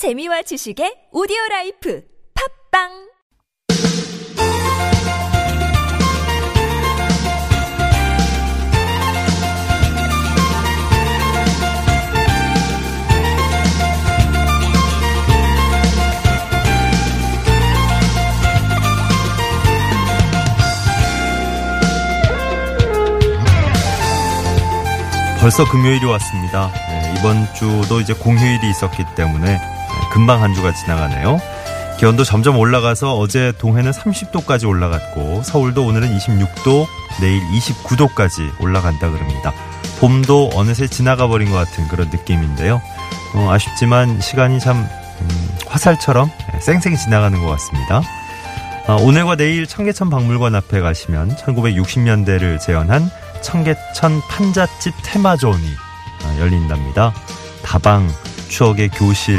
재미와 지식의 오디오 라이프 팝빵 벌써 금요일이 왔습니다. 네, 이번 주도 이제 공휴일이 있었기 때문에 네, 금방 한 주가 지나가네요. 기온도 점점 올라가서 어제 동해는 30도까지 올라갔고 서울도 오늘은 26도, 내일 29도까지 올라간다 그럽니다. 봄도 어느새 지나가 버린 것 같은 그런 느낌인데요. 어, 아쉽지만 시간이 참 음, 화살처럼 네, 쌩쌩 지나가는 것 같습니다. 어, 오늘과 내일 청계천 박물관 앞에 가시면 1960년대를 재현한 청계천 판잣집 테마존이 어, 열린답니다. 다방, 추억의 교실,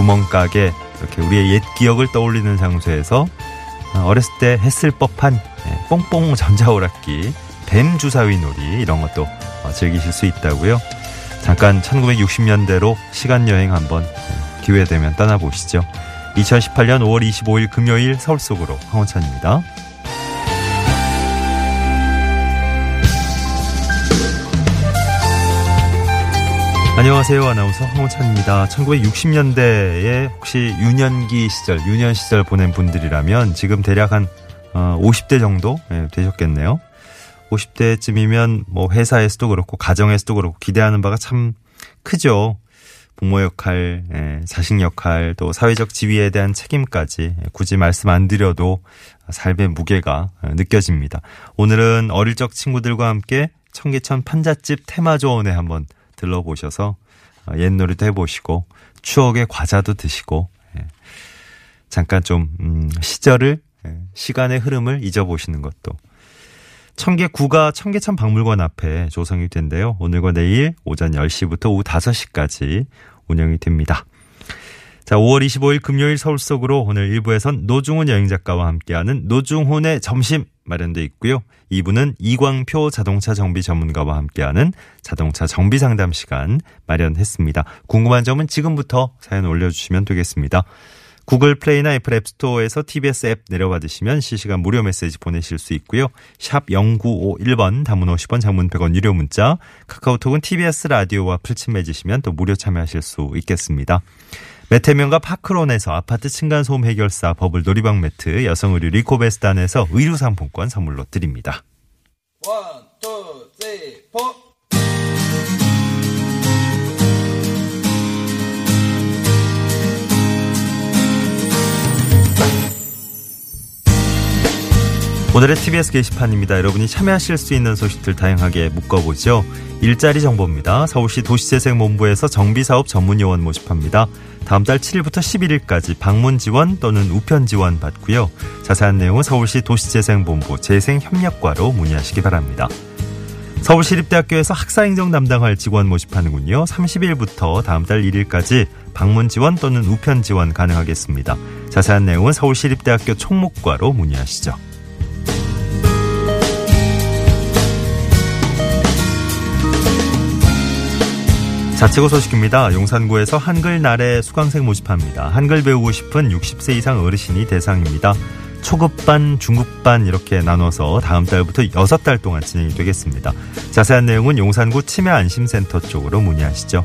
구멍가게 이렇게 우리의 옛 기억을 떠올리는 장소에서 어, 어렸을 때 했을 법한 예, 뽕뽕 전자오락기, 뱀 주사위 놀이 이런 것도 어, 즐기실 수 있다고요. 잠깐 1960년대로 시간 여행 한번 예, 기회 되면 떠나보시죠. 2018년 5월 25일 금요일 서울 속으로 황원찬입니다. 안녕하세요. 아나운서 황호찬입니다. 1960년대에 혹시 유년기 시절, 유년 시절 보낸 분들이라면 지금 대략 한 50대 어, 정도 예, 되셨겠네요. 50대쯤이면 뭐 회사에서도 그렇고 가정에서도 그렇고 기대하는 바가 참 크죠. 부모 역할, 예, 자식 역할, 또 사회적 지위에 대한 책임까지 예, 굳이 말씀 안 드려도 삶의 무게가 느껴집니다. 오늘은 어릴 적 친구들과 함께 청계천 판잣집 테마조원에 한번 들러보셔서 어, 옛 노래도 해보시고 추억의 과자도 드시고 예. 잠깐 좀 음, 시절을 예, 시간의 흐름을 잊어보시는 것도 청계 구가 청계천 박물관 앞에 조성이 된대요. 오늘과 내일 오전 10시부터 오후 5시까지 운영이 됩니다. 자, 5월 25일 금요일 서울 속으로 오늘 1부에선 노중훈 여행작가와 함께하는 노중훈의 점심 마련돼 있고요. 2부는 이광표 자동차 정비 전문가와 함께하는 자동차 정비 상담 시간 마련했습니다. 궁금한 점은 지금부터 사연 올려주시면 되겠습니다. 구글 플레이나 애플 앱스토어에서 TBS 앱 내려받으시면 실시간 무료 메시지 보내실 수 있고요. 샵 0951번 단문 50원 장문 100원 유료 문자 카카오톡은 TBS 라디오와 풀친 맺으시면 또 무료 참여하실 수 있겠습니다. 매태면과 파크론에서 아파트 층간소음 해결사 버블 놀이방 매트, 여성 의류 리코베스단에서 의류 상품권 선물로 드립니다. 원, 오늘의 TBS 게시판입니다. 여러분이 참여하실 수 있는 소식들 다양하게 묶어보죠. 일자리 정보입니다. 서울시 도시재생본부에서 정비사업 전문요원 모집합니다. 다음 달 7일부터 11일까지 방문 지원 또는 우편 지원 받고요. 자세한 내용은 서울시 도시재생본부 재생협력과로 문의하시기 바랍니다. 서울시립대학교에서 학사행정 담당할 직원 모집하는군요. 30일부터 다음 달 1일까지 방문 지원 또는 우편 지원 가능하겠습니다. 자세한 내용은 서울시립대학교 총무과로 문의하시죠. 자치구 소식입니다. 용산구에서 한글 날에 수강생 모집합니다. 한글 배우고 싶은 60세 이상 어르신이 대상입니다. 초급반, 중급반 이렇게 나눠서 다음 달부터 6달 동안 진행이 되겠습니다. 자세한 내용은 용산구 치매안심센터 쪽으로 문의하시죠.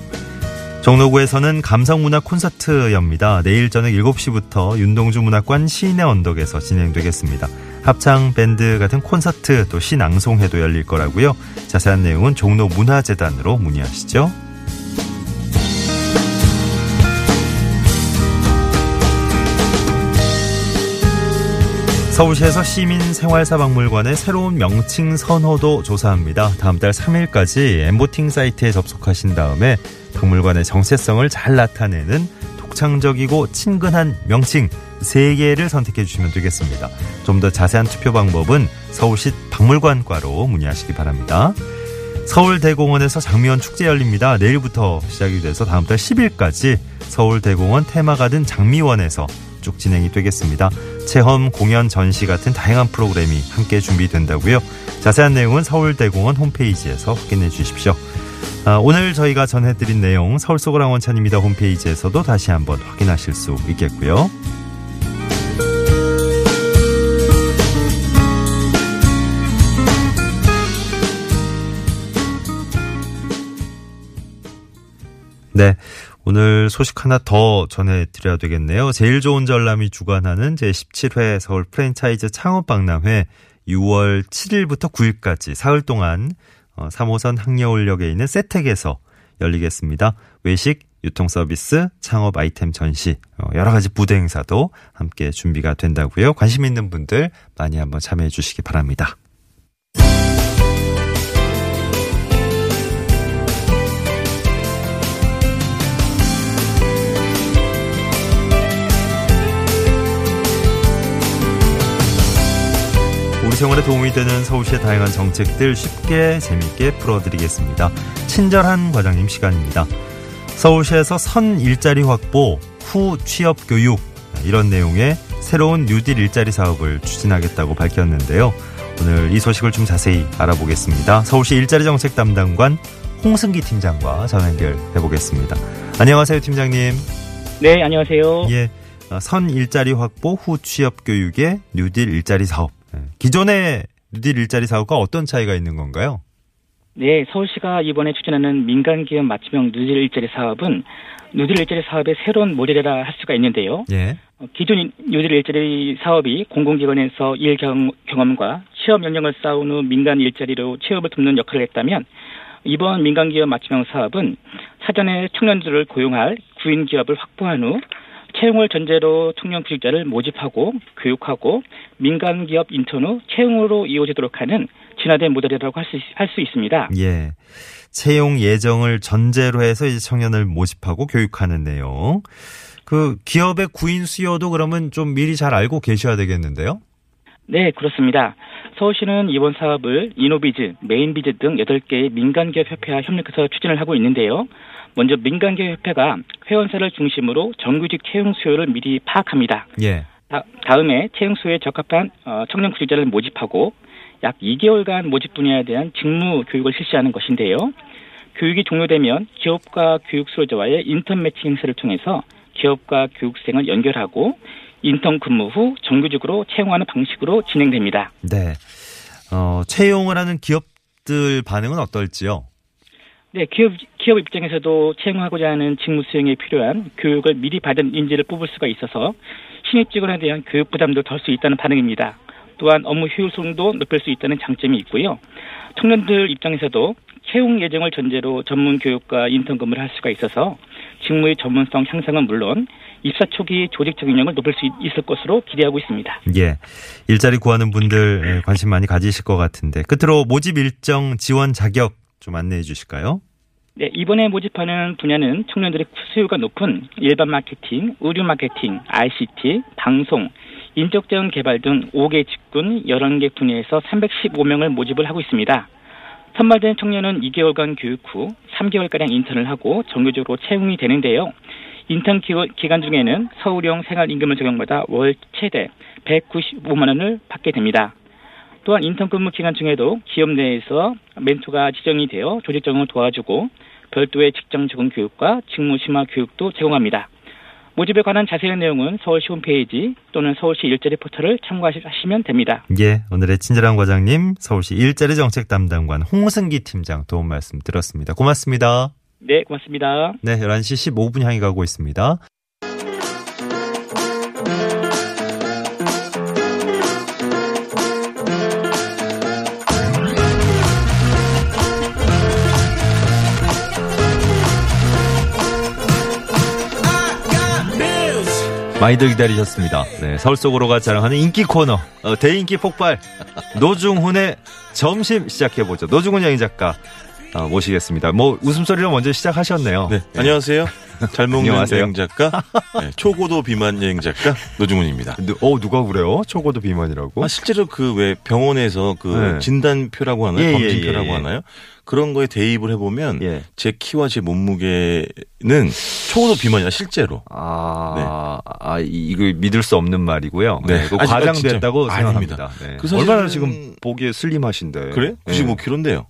종로구에서는 감성문화 콘서트 엽니다. 내일 저녁 7시부터 윤동주 문학관 시인의 언덕에서 진행되겠습니다. 합창, 밴드 같은 콘서트 또 시낭송회도 열릴 거라고요. 자세한 내용은 종로 문화재단으로 문의하시죠. 서울시에서 시민생활사박물관의 새로운 명칭 선호도 조사합니다. 다음 달 3일까지 엠보팅 사이트에 접속하신 다음에 박물관의 정체성을 잘 나타내는 독창적이고 친근한 명칭 3개를 선택해 주시면 되겠습니다. 좀 더 자세한 투표 방법은 서울시 박물관과로 문의하시기 바랍니다. 서울대공원에서 장미원 축제 열립니다. 내일부터 시작이 돼서 다음 달 10일까지 서울대공원 테마가든 장미원에서 쭉 진행이 되겠습니다. 체험, 공연, 전시 같은 다양한 프로그램이 함께 준비된다고요. 자세한 내용은 서울대공원 홈페이지에서 확인해 주십시오. 아, 오늘 저희가 전해드린 내용 서울 소그랑 원찬입니다 홈페이지에서도 다시 한번 확인하실 수 있겠고요. 네. 오늘 소식 하나 더 전해드려야 되겠네요. 제일 좋은 전람이 주관하는 제17회 서울 프랜차이즈 창업박람회 6월 7일부터 9일까지 사흘 동안 3호선 어, 항여울역에 있는 세택에서 열리겠습니다. 외식, 유통서비스, 창업 아이템 전시, 어, 여러 가지 부대 행사도 함께 준비가 된다고요. 관심 있는 분들 많이 한번 참여해 주시기 바랍니다. 생활에 도움이 되는 서울시의 다양한 정책들 쉽게 재밌게 풀어드리겠습니다. 친절한 과장님 시간입니다. 서울시에서 선 일자리 확보, 후 취업 교육 이런 내용의 새로운 뉴딜 일자리 사업을 추진하겠다고 밝혔는데요. 오늘 이 소식을 좀 자세히 알아보겠습니다. 서울시 일자리 정책 담당관 홍승기 팀장과 전화 연결해 보겠습니다. 안녕하세요, 팀장님. 네, 안녕하세요. 예. 선 일자리 확보 후 취업 교육의 뉴딜 일자리 사업 네. 기존의 뉴딜 일자리 사업과 어떤 차이가 있는 건가요? 네, 서울시가 이번에 추진하는 민간 기업 맞춤형 뉴딜 일자리 사업은 뉴딜 일자리 사업의 새로운 모델이라 할 수가 있는데요. 예. 어, 기존 뉴딜 일자리 사업이 공공기관에서 일 경험과 취업 역량을 쌓은 후 민간 일자리로 취업을 돕는 역할을 했다면 이번 민간 기업 맞춤형 사업은 사전에 청년들을 고용할 구인 기업을 확보한 후 채용을 전제로 청년 구직자를 모집하고 교육하고 민간 기업 인턴 후 채용으로 이어지도록 하는 진화된 모델이라고 할수 할 수 있습니다. 예. 채용 예정을 전제로 해서 이제 청년을 모집하고 교육하는 내용. 그 기업의 구인 수요도 그러면 좀 미리 잘 알고 계셔야 되겠는데요? 네, 그렇습니다. 서울시는 이번 사업을 이노비즈, 메인비즈 등 8개의 민간기업협회와 협력해서 추진을 하고 있는데요. 먼저 민간기업협회가 회원사를 중심으로 정규직 채용 수요를 미리 파악합니다. 예. 다, 음에 채용 수요에 적합한 어, 청년 구직자를 모집하고 약 2개월간 모집 분야에 대한 직무 교육을 실시하는 것인데요. 교육이 종료되면 기업과 교육 수요자와의 인턴 매칭 행사를 통해서 기업과 교육생을 연결하고 인턴 근무 후 정규직으로 채용하는 방식으로 진행됩니다. 네. 어, 채용을 하는 기업들 반응은 어떨지요? 네, 기업, 기업 입장에서도 채용하고자 하는 직무 수행에 필요한 교육을 미리 받은 인재를 뽑을 수가 있어서 신입 직원에 대한 교육 부담도 덜 수 있다는 반응입니다. 또한 업무 효율성도 높일 수 있다는 장점이 있고요. 청년들 입장에서도 채용 예정을 전제로 전문 교육과 인턴 근무를 할 수가 있어서 직무의 전문성 향상은 물론 입사 초기 조직 적응력을 높일 수 있을 것으로 기대하고 있습니다. 예. 일자리 구하는 분들 관심 많이 가지실 것 같은데 끝으로 모집 일정 지원 자격 좀 안내해 주실까요? 네, 이번에 모집하는 분야는 청년들의 수요가 높은 일반 마케팅, 의류 마케팅, ICT, 방송, 인적 자원 개발 등 5개 직군 11개 분야에서 315명을 모집을 하고 있습니다. 선발된 청년은 2개월간 교육 후 3개월가량 인턴을 하고 정규적으로 채용이 되는데요. 인턴 기간 중에는 서울형 생활임금을 적용받아 월 최대 195만 원을 받게 됩니다. 또한 인턴 근무 기간 중에도 기업 내에서 멘토가 지정이 되어 조직 적응을 도와주고 별도의 직장 적응 교육과 직무 심화 교육도 제공합니다. 모집에 관한 자세한 내용은 서울시 홈페이지 또는 서울시 일자리 포털을 참고하시면 됩니다. 예, 오늘의 친절한 과장님, 서울시 일자리 정책 담당관 홍승기 팀장 도움 말씀 들었습니다. 고맙습니다. 네, 고맙습니다. 네, 11시 15분 향해 가고 있습니다. 많이들 기다리셨습니다. 네, 서울 속으로가 자랑하는 인기 코너 어, 대인기 폭발 노중훈의 점심 시작해 보죠. 노중훈 여행 작가 어, 모시겠습니다. 뭐 웃음소리로 먼저 시작하셨네요. 네, 네. 안녕하세요. 잘 먹는 안녕하세요. 여행 작가, 네, 초고도 비만 여행 작가 노중훈입니다. 어 누가 그래요? 초고도 비만이라고? 아, 실제로 그 왜 병원에서 그 네. 진단표라고 하나요? 예, 검진표라고 예, 예, 예. 하나요? 그런 거에 대입을 해보면 예. 제 키와 제 몸무게는 초고도 비만이야 실제로. 아, 네. 아 이거 믿을 수 없는 말이고요. 네, 네 과장됐다고 생각합니다. 네. 그 얼마나 지금 보기에 슬림하신데. 그래? 95kg인데요.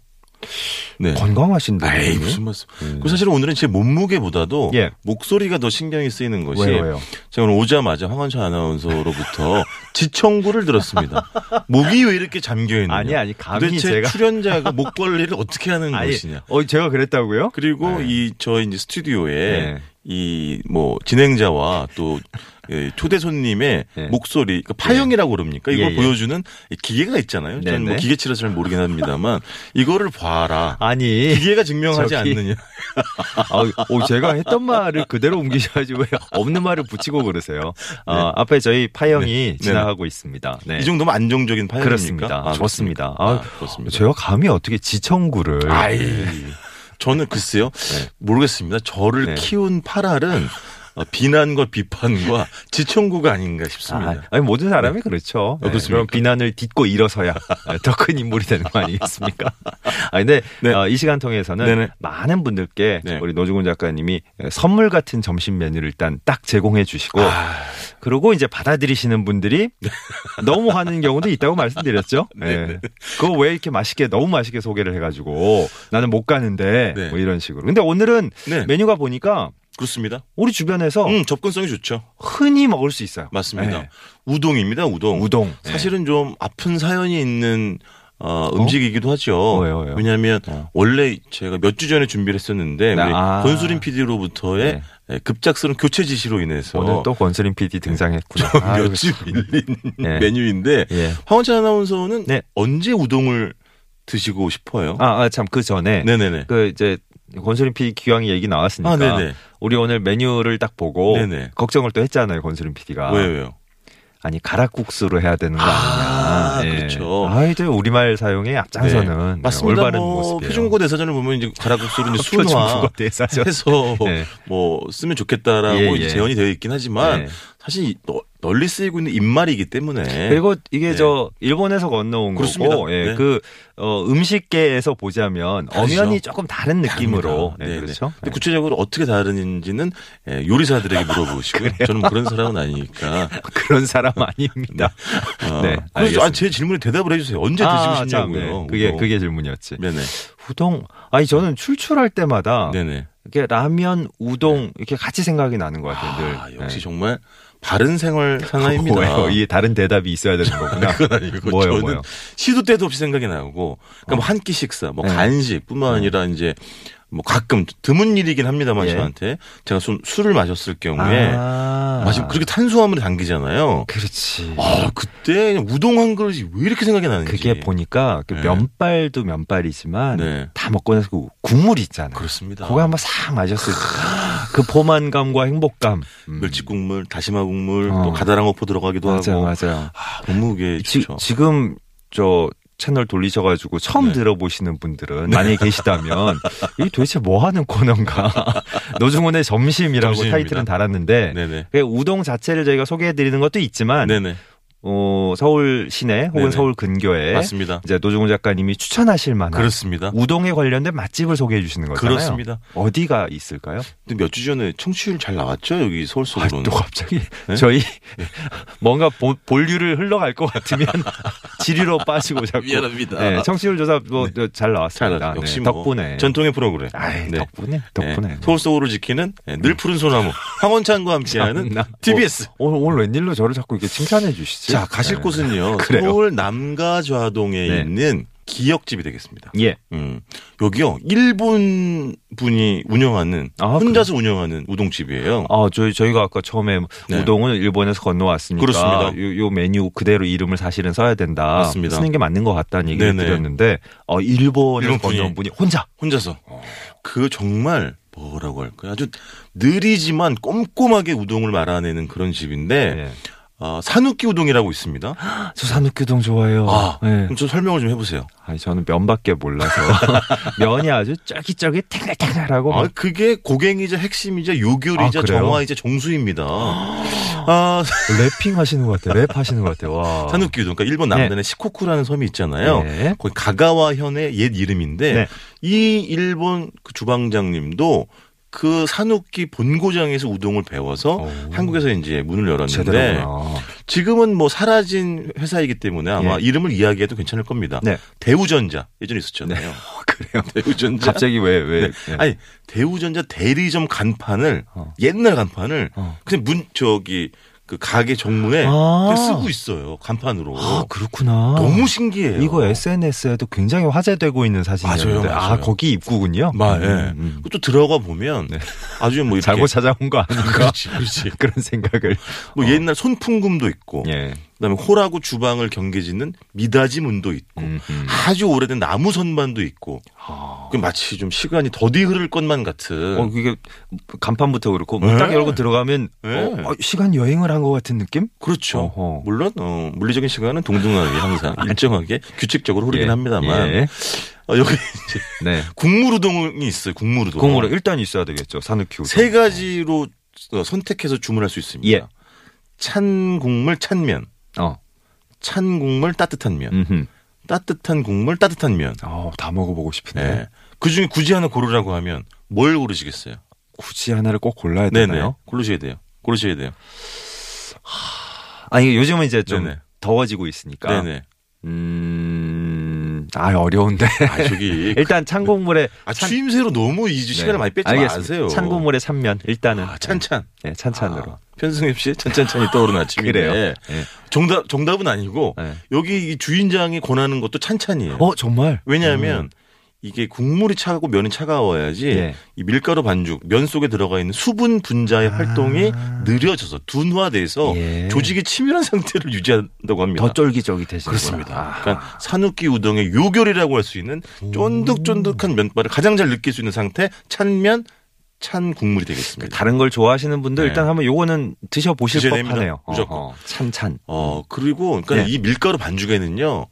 네. 건강하신데. 에이, 무슨 말씀. 음. 그 사실은 오늘은 제 몸무게보다도 예. 목소리가 더 신경이 쓰이는 것이 왜요, 왜요? 제가 오늘 오자마자 황원철 아나운서로부터 지청구를 들었습니다. 목이 왜 이렇게 잠겨 있느냐. 아니 아니 감히 도대체 제가 출연자가 목 관리를 어떻게 하는 아니, 것이냐. 어 제가 그랬다고요? 그리고 네. 이저 이제 스튜디오에 네. 이뭐 진행자와 또 예, 초대 손님의 네. 목소리, 그 파형이라고 그럽니까? 이걸 예, 예. 보여주는 기계가 있잖아요. 저는 뭐 기계치라서 잘 모르긴 합니다만 이거를 봐라. 아니 기계가 증명하지 저기, 않느냐. 아, 오, 제가 했던 말을 그대로 옮기셔가지고 왜 없는 말을 붙이고 그러세요. 아, 네. 어, 앞에 저희 파형이 네. 네. 지나가고 있습니다. 네. 이 정도면 안정적인 파형입니까? 그렇습니다. 아, 좋습니다. 아, 좋습니다. 제가 감히 어떻게 지청구를. 아이. 저는 글쎄요. 네. 모르겠습니다. 저를 네. 키운 파랄은 어, 비난과 비판과 지청구가 아닌가 싶습니다. 아, 니 모든 사람이 네. 그렇죠. 네, 그럼 비난을 딛고 일어서야 더 큰 인물이 되는 거 아니겠습니까? 아 근데 네. 어, 이 시간 통해서는 네네. 많은 분들께 네. 우리 노중훈 작가님이 선물 같은 점심 메뉴를 일단 딱 제공해 주시고 아... 그리고 이제 받아들이시는 분들이 네. 너무 하는 경우도 있다고 말씀드렸죠. 네. 네. 그거 왜 이렇게 맛있게 너무 맛있게 소개를 해가지고 나는 못 가는데 뭐 이런 식으로. 근데 오늘은 메뉴가 보니까 그렇습니다. 우리 주변에서 음, 접근성이 좋죠. 흔히 먹을 수 있어요. 맞습니다. 네. 우동입니다. 우동. 우동. 네. 사실은 좀 아픈 사연이 있는 어, 음식이기도 하죠. 왜요, 왜요? 왜냐하면 어. 원래 제가 몇 주 전에 준비를 했었는데 우리 아. 권수린 PD로부터의 네. 네. 급작스러운 교체 지시로 인해서 오늘 또 권수린 PD 등장했구나. 몇주 밀린 네. 메뉴인데 예. 황원찬 아나운서는 네. 언제 우동을 드시고 싶어요? 아, 아 참 그 전에 네네네. 그 이제 권수림 PD 기왕이 얘기 나왔으니까 아, 우리 오늘 메뉴를 딱 보고 네네. 걱정을 또 했잖아요 권수림 PD가 왜요? 왜요? 아니 가락국수로 해야 되는 거 아, 니냐 네. 그렇죠. 아, 이제 우리말 사용에 앞장서는 네. 맞습니다. 올바른 뭐 모습이에요. 표준국어 대사전을 보면 이제 가락국수를 이제 순화해서 네. 뭐 쓰면 좋겠다라고 예, 예. 제언이 되어 있긴 하지만 네. 사실 널리 쓰이고 있는 입말이기 때문에 그리고 이게 네. 저 일본에서 건너온 그렇습니다. 거고 예, 네. 그 어, 음식계에서 보자면 다르죠. 엄연히 조금 다른 느낌으로 네, 네, 네, 그렇죠. 근데 구체적으로 어떻게 다른지는 예, 요리사들에게 물어보시고요. 저는 뭐 그런 사람은 아니니까 그런 사람 아닙니다. 어, 네, 그래서 아, 제 질문에 대답을 해주세요. 언제 아, 드시고 싶냐고요. 그게 그게 질문이었지. 네네. 우동 아니 저는 출출할 때마다 네네. 이렇게 라면, 우동 이렇게 같이 생각이 나는 것 같아요. 아, 역시 정말 바른 생활 상황입니다. 왜요? 이게 다른 대답이 있어야 되는 거구나. 그건 아니고 뭐요, 저는 뭐요? 시도 때도 없이 생각이 나고, 그러니까 어. 뭐한 끼 식사, 뭐 네. 간식뿐만 네. 아니라 이제 뭐 가끔 드문 일이긴 합니다만 예. 저한테 제가 좀 술을 마셨을 경우에 아. 마시면 그렇게 탄수화물이 당기잖아요. 그렇지. 아 그때 그냥 우동 한 그릇이 왜 이렇게 생각이 나는지. 그게 보니까 그 네. 면발도 면발이지만 네. 다 먹고 나서 그 국물 있잖아요. 그렇습니다. 그거 한번 싹 마셨을 때그 포만감과 행복감. 음. 멸치국물, 다시마 국물, 어. 또 가다랑 어포 들어가기도 맞아, 하고. 맞아요. 아, 너무 게 좋죠. 지금 저 채널 돌리셔가지고 처음 네. 들어보시는 분들은 네. 만약에 계시다면 이 도대체 뭐 하는 코너인가 노중훈의 점심이라고 점심입니다. 타이틀은 달았는데. 그 우동 자체를 저희가 소개해드리는 것도 있지만 네네. 어, 서울 시내 혹은 네네. 서울 근교에 맞습니다. 이제 노종훈 작가님이 추천하실 만한 그렇습니다. 우동에 관련된 맛집을 소개해 주시는 거잖아요. 그렇습니다. 어디가 있을까요? 근데 몇주 전에 청취율 잘 나왔죠 여기 서울 속으로는. 아, 또 갑자기 네? 저희 네. 뭔가 보, 본류를 흘러갈 것 같으면 지리로 빠지고 자꾸. 미안합니다. 네, 청취율 조사 뭐잘 네. 나왔습니다. 잘 역시 뭐 덕분에 전통의 프로그램. 아이, 네. 덕분에 덕분에 서울 속으로 지키는 늘 푸른 소나무 황원찬과 함께하는 TBS. 오늘, 오늘 웬일로 저를 자꾸 이렇게 칭찬해 주시지? 자, 가실 네. 곳은요. 서울 남가좌동에 네. 있는 기역집이 되겠습니다. 예. 음. 여기요. 일본 분이 운영하는 아, 혼자서 그래. 운영하는 우동집이에요. 아, 저희 저희가 아까 처음에 네. 우동을 일본에서 건너왔으니까 그렇습니다. 요, 요, 메뉴 그대로 이름을 사실은 써야 된다. 맞습니다. 쓰는 게 맞는 것 같다는 얘기를 네네. 드렸는데 어, 일본에서 일본 건너온 분이 혼자 혼자서 어. 그 정말 뭐라고 할까요? 아주 느리지만 꼼꼼하게 우동을 말아내는 그런 집인데 네. 어, 산욱기 우동이라고 있습니다. 저 산욱기 우동 좋아해요. 아, 네. 그럼 좀 설명을 좀 해보세요. 아니, 저는 면밖에 몰라서. 면이 아주 쫄깃쫄깃 탱글탱글하고. 아, 그게 고갱이자 핵심이자 요결이자 아, 정화이자 정수입니다. 아, 랩핑 하시는 것 같아요. 랩 하시는 것 같아요. 와. 산욱기 우동. 그러니까 일본 남단에 네. 시코쿠라는 섬이 있잖아요. 네. 거기 가가와 현의 옛 이름인데 네. 이 일본 그 주방장님도 그 산욱기 본고장에서 우동을 배워서 오. 한국에서 이제 문을 열었는데 제대로구나. 지금은 뭐 사라진 회사이기 때문에 아마 예. 이름을 이야기해도 괜찮을 겁니다. 네. 대우전자 예전에 있었잖아요. 네. 그래요? 대우전자. 갑자기 왜, 왜? 네. 네. 아니, 대우전자 대리점 간판을, 어. 옛날 간판을, 어. 그냥 문, 저기, 그 가게 정문에 아. 쓰고 있어요. 간판으로. 아, 그렇구나. 너무 신기해요. 이거 SNS에도 굉장히 화제되고 있는 사진이었는데 맞아요, 아 맞아요. 거기 입구군요. 마, 예. 음, 음. 또 들어가 보면 네. 아주 뭐 이렇게 잘못 찾아온 거 아닌가? 그렇지, 그렇지. 그런 생각을. 뭐 어. 옛날 손풍금도 있고, 예. 그다음에 홀하고 주방을 경계짓는 미닫이 문도 있고, 음, 음. 아주 오래된 나무 선반도 있고, 아. 그 마치 좀 시간이 더디 흐를 것만 같은. 어, 그게 간판부터 그렇고 문딱 네. 열고 들어가면 네. 어, 어, 시간 여행을 한 것 같은 느낌? 그렇죠. 어허. 물론 어, 물리적인 시간은 동등하게 항상 일정하게 규칙적으로 흐르긴 예. 합니다만 예. 어, 여기 이제 네. 국물우동이 있어요. 국물우동. 공으로 일단 있어야 되겠죠. 산후키 우동. 세 가지로 어, 선택해서 주문할 수 있습니다. 예. 찬 국물 찬면, 어. 찬 국물 따뜻한 면, 음흠. 따뜻한 국물 따뜻한 면. 어, 다 먹어보고 싶은데 네. 그 중에 굳이 하나 고르라고 하면 뭘 고르시겠어요? 굳이 하나를 꼭 골라야 네네. 되나요? 고르셔야 돼요. 고르셔야 돼요. 아니 요즘은 이제 좀 네네. 더워지고 있으니까. 네네. 음, 아 어려운데. 아, 저기. 일단 찬 국물에 아, 찬- 추임새로 너무 이 시간을 네. 많이 뺏지 알겠습니다. 마세요. 찬 국물에 찬면 일단은 아, 찬찬. 네, 찬찬으로. 아, 편승엽 씨 찬찬찬이 떠오르는 아침인데. 그래요. 네. 정답, 정답은 아니고, 네. 여기 이 주인장이 권하는 것도 찬찬이에요. 어 정말? 왜냐하면, 이게 국물이 차가고 면이 차가워야지 예. 이 밀가루 반죽 면 속에 들어가 있는 수분 분자의 활동이 느려져서 둔화돼서 아. 예. 조직이 치밀한 상태를 유지한다고 합니다. 더 쫄깃쫄깃해지는 그렇습니다. 그러니까 산후기 우동의 요결이라고 할 수 있는 쫀득쫀득한 면발을 가장 잘 느낄 수 있는 상태 찬면 찬 국물이 되겠습니다. 다른 걸 좋아하시는 분들 네. 일단 한번 요거는 드셔 보실 드셔야 됩니다. 법하네요. 무조건. 찬찬. 어 그리고 그러니까 네. 이 밀가루 반죽에는요,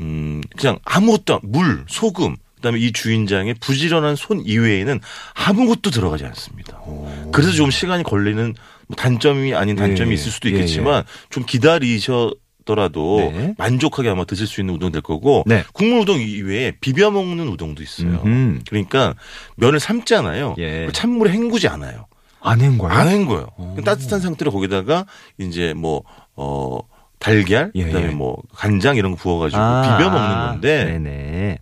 음 그냥 아무것도 물, 소금 그다음에 이 주인장의 부지런한 손 이외에는 아무것도 들어가지 않습니다. 그래서 좀 시간이 걸리는 뭐 단점이 아닌 단점이 예, 있을 수도 예, 있겠지만 좀 기다리셔 더라도 네. 만족하게 아마 드실 수 있는 우동 될 거고 네. 국물 우동 이외에 비벼 먹는 우동도 있어요. 음흠. 그러니까 면을 삶잖아요. 예. 찬물에 헹구지 않아요. 안한 거예요? 안 헹궈요. 오. 따뜻한 상태로 거기다가 이제 뭐 어. 달걀, 예, 그다음에 예. 뭐 간장 이런 거 부어가지고 아, 비벼 먹는 건데 네네.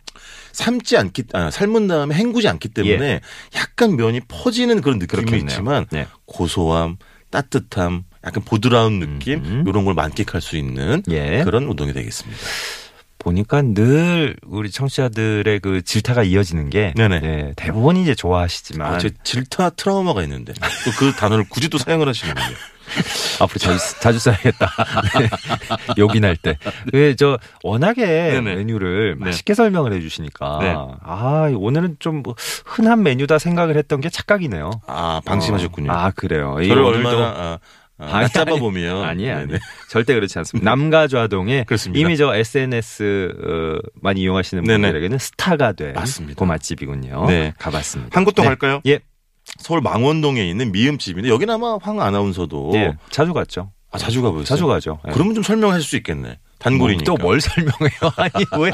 삶지 않기, 아, 삶은 다음에 헹구지 않기 때문에 약간 면이 퍼지는 그런 느낌이 예. 그렇겠네요. 있지만 네. 고소함, 따뜻함, 약간 보드라운 느낌 음. 이런 걸 만끽할 수 있는 예. 그런 우동이 되겠습니다. 보니까 늘 우리 청취자들의 그 질타가 이어지는 게. 네, 대부분 이제 좋아하시지만 아, 제 질타 트라우마가 있는데 또 그 단어를 굳이 또 사용을 하시는군요. 앞으로 자주, 쓰- 자주 써야겠다. 네. 요긴할 때. 그, 저, 워낙에 네네. 메뉴를 네. 맛있게 설명을 해 주시니까. 네. 아, 오늘은 좀뭐 흔한 메뉴다 생각을 했던 게 착각이네요. 아 방심하셨군요. 어. 아, 그래요. 이 저를 얼마나 아, 아, 아니, 잡아 아니. 보면 아니. 절대 그렇지 않습니다. 남가좌동에 그렇습니다. 이미 저 SNS 어, 많이 이용하시는 네네. 분들에게는 스타가 된 맞습니다. 그 맛집이군요. 네. 가봤습니다. 한곳더 네. 갈까요? 예. 서울 망원동에 있는 미음집인데 여기는 아마 황 아나운서도 예. 자주 갔죠. 아, 자주 가보셨어요? 자주 가죠. 예. 그러면 좀 설명할 수 있겠네. 단골이니까. 또뭘 설명해요? 아니 왜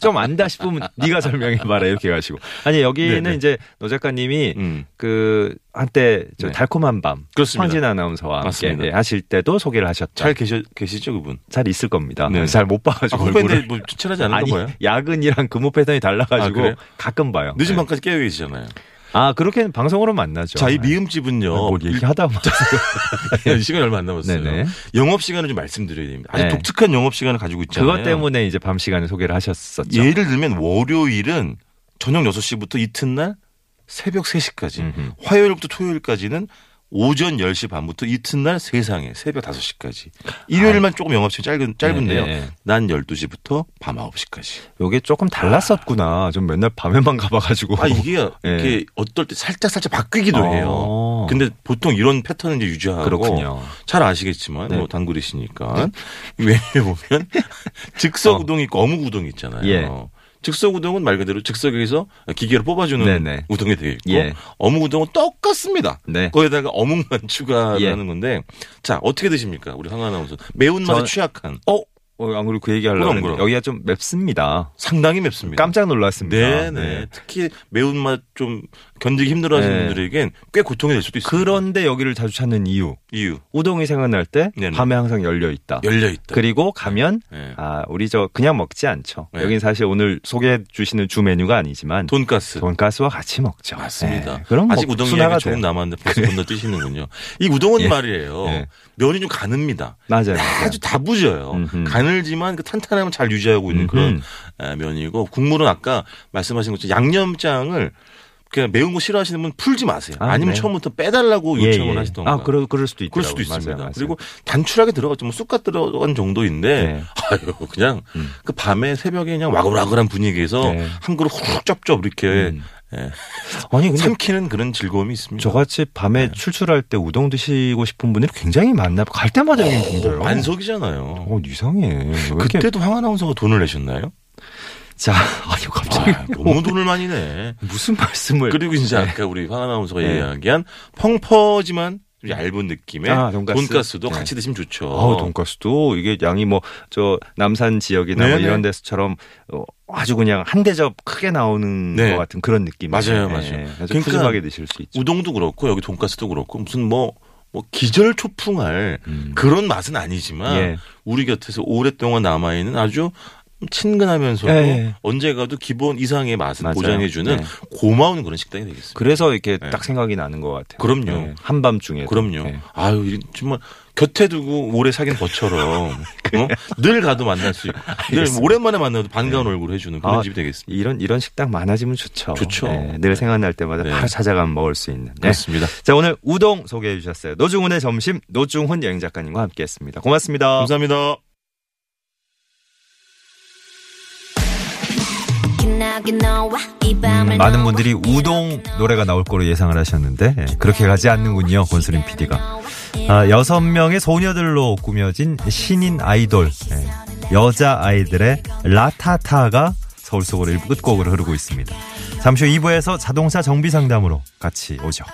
좀 안다 싶으면 네가 설명해 봐라 이렇게 가시고 아니 여기는 네네. 이제 노 작가님이 음. 그 한때 저 네. 달콤한 밤 그렇습니다. 황진 아나운서와 함께. 예, 하실 때도 소개를 하셨죠. 잘 계셔, 계시죠, 그분? 잘 있을 겁니다. 네. 잘못 아, 봐가지고 후배인데 얼굴을. 뭐 않은 아니 거예요? 야근이랑 근무 패턴이 아, 달라가지고 그래요? 가끔 봐요. 늦은 네. 밤까지 깨어 계시잖아요. 아 그렇게 방송으로 만나죠. 자, 이 네. 미음집은요. 뭘 얘기하다 보면 일- 시간이 얼마 안 남았어요. 네네. 영업 시간을 좀 말씀드려야 됩니다. 아주 네. 독특한 영업 시간을 가지고 있잖아요. 그것 때문에 이제 밤 시간에 소개를 하셨었죠. 예를 들면 월요일은 저녁 6시부터 이튿날 새벽 3시까지, 음흠. 화요일부터 토요일까지는 오전 10시 반부터 이튿날 세상에 새벽 5시까지. 일요일만 조금 영업시간 짧은, 짧은데요. 아. 네, 네. 난 12시부터 밤 9시까지. 요게 조금 달랐었구나. 좀 맨날 밤에만 가봐가지고. 아, 이게, 네. 이게 어떨 때 살짝 살짝 바뀌기도 어. 해요. 근데 보통 이런 패턴을 이제 유지하고. 그렇군요. 잘 아시겠지만, 네. 뭐 단골이시니까. 왜 보면 즉석 어. 우동이 있고 어묵 우동이 있잖아요. 예. 즉석 우동은 말 그대로 즉석에서 기계로 뽑아주는 네네. 우동이 되어 있고 예. 어묵 우동은 똑같습니다. 네. 거기다가 어묵만 추가하는 예. 건데 자 어떻게 드십니까 우리 황 아나운서 매운맛에 저- 취약한 어? 어, 안 그리고 그 얘기 하려고 그럼, 그럼. 여기가 좀 맵습니다. 상당히 맵습니다. 깜짝 놀랐습니다. 네네. 특히 매운맛 좀 견디기 힘들어하시는 네. 분들에겐 꽤 고통이 될 수도 있어요. 그런데 여기를 자주 찾는 이유. 이유. 우동이 생각날 때 네네. 밤에 항상 열려 있다. 열려 있다. 그리고 가면 네. 아 우리 저 그냥 먹지 않죠. 네. 여긴 사실 오늘 소개해 주시는 주 메뉴가 아니지만 돈가스. 돈가스와 같이 먹죠. 맞습니다. 네. 그럼 아직 우동 이야기 조금 남았는데 벌써 건너 뛰시는군요. 이 우동은 예. 말이에요. 예. 면이 좀 가늡니다. 맞아요. 아주 다부져요. 음흠. 가늘지만 그 탄탄함을 잘 유지하고 있는 음흠. 그런 면이고 국물은 아까 말씀하신 것처럼 양념장을 그냥 매운 거 싫어하시는 분 풀지 마세요. 아, 니면 네. 처음부터 빼달라고 예, 요청을 예, 예. 하시던가. 아, 그럴, 그럴 수도 있죠. 그럴 수도 있습니다. 맞아요, 맞아요. 그리고 단출하게 들어갔죠. 뭐 쑥갓 들어간 정도인데, 네. 아유, 그냥 음. 그 밤에 새벽에 그냥 와글와글한 분위기에서 네. 한 그릇 훅 쩝쩝 이렇게 음. 예. 아니 근데 삼키는 그런 즐거움이 있습니다. 저같이 밤에 네. 출출할 때 우동 드시고 싶은 분들이 굉장히 많나 갈 때마다 여기 분들 만석이잖아요. 어, 이상해. 그때도 황 아나운서가 돈을 내셨나요? 자, 아니 갑자기 아, 너무 돈을 많이 내. 무슨 말씀을? 그리고 이제 네. 아까 우리 황 아나운서가 네. 이야기한 펑퍼지만 얇은 느낌의 아, 돈가스. 돈가스 도 네. 같이 드시면 좋죠. 아, 돈가스도 이게 양이 뭐 저 남산 지역이나 뭐 이런 데서처럼 어, 아주 그냥 한 대접 크게 나오는 네. 것 같은 그런 느낌. 맞아요, 맞아요. 네. 그러니까 푸짐하게 드실 수 있죠. 우동도 그렇고 여기 돈가스도 그렇고 무슨 뭐. 뭐 기절 초풍할 음. 그런 맛은 아니지만 예. 우리 곁에서 오랫동안 남아 있는 아주 친근하면서도 네. 언제 가도 기본 이상의 맛을 맞아요. 보장해주는 네. 고마운 그런 식당이 되겠습니다. 그래서 이렇게 네. 딱 생각이 나는 것 같아요. 그럼요. 네. 한밤중에. 그럼요. 네. 아유, 정말 곁에 두고 오래 사귄 것처럼 어? 늘 가도 만날 수 있고 늘 오랜만에 만나도 반가운 네. 얼굴 해주는 그런 아, 집이 되겠습니다. 이런 이런 식당 많아지면 좋죠. 좋죠. 늘 생각날 때마다 바로 찾아가면 먹을 수 있는. 그렇습니다. 자 오늘 우동 소개해 주셨어요. 노중훈의 점심 노중훈 여행 작가님과 함께했습니다. 고맙습니다. 감사합니다. 음, 많은 분들이 우동 노래가 나올 거로 예상을 하셨는데 예, 그렇게 가지 않는군요 권수림 PD가. 아, 6명의 소녀들로 꾸며진 신인 아이돌 예, 여자 아이들의 라타타가 서울 속으로 일부 끝곡으로 흐르고 있습니다. 잠시 후 2부에서 자동차 정비 상담으로 같이 오죠.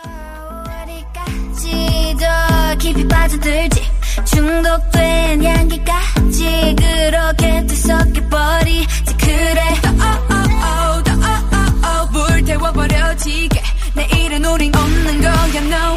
깊이 빠져들지 중독된 향기까지 그렇게 뒤섞여버리지 그래. 지게. 내일은 우린 없는 거야 no.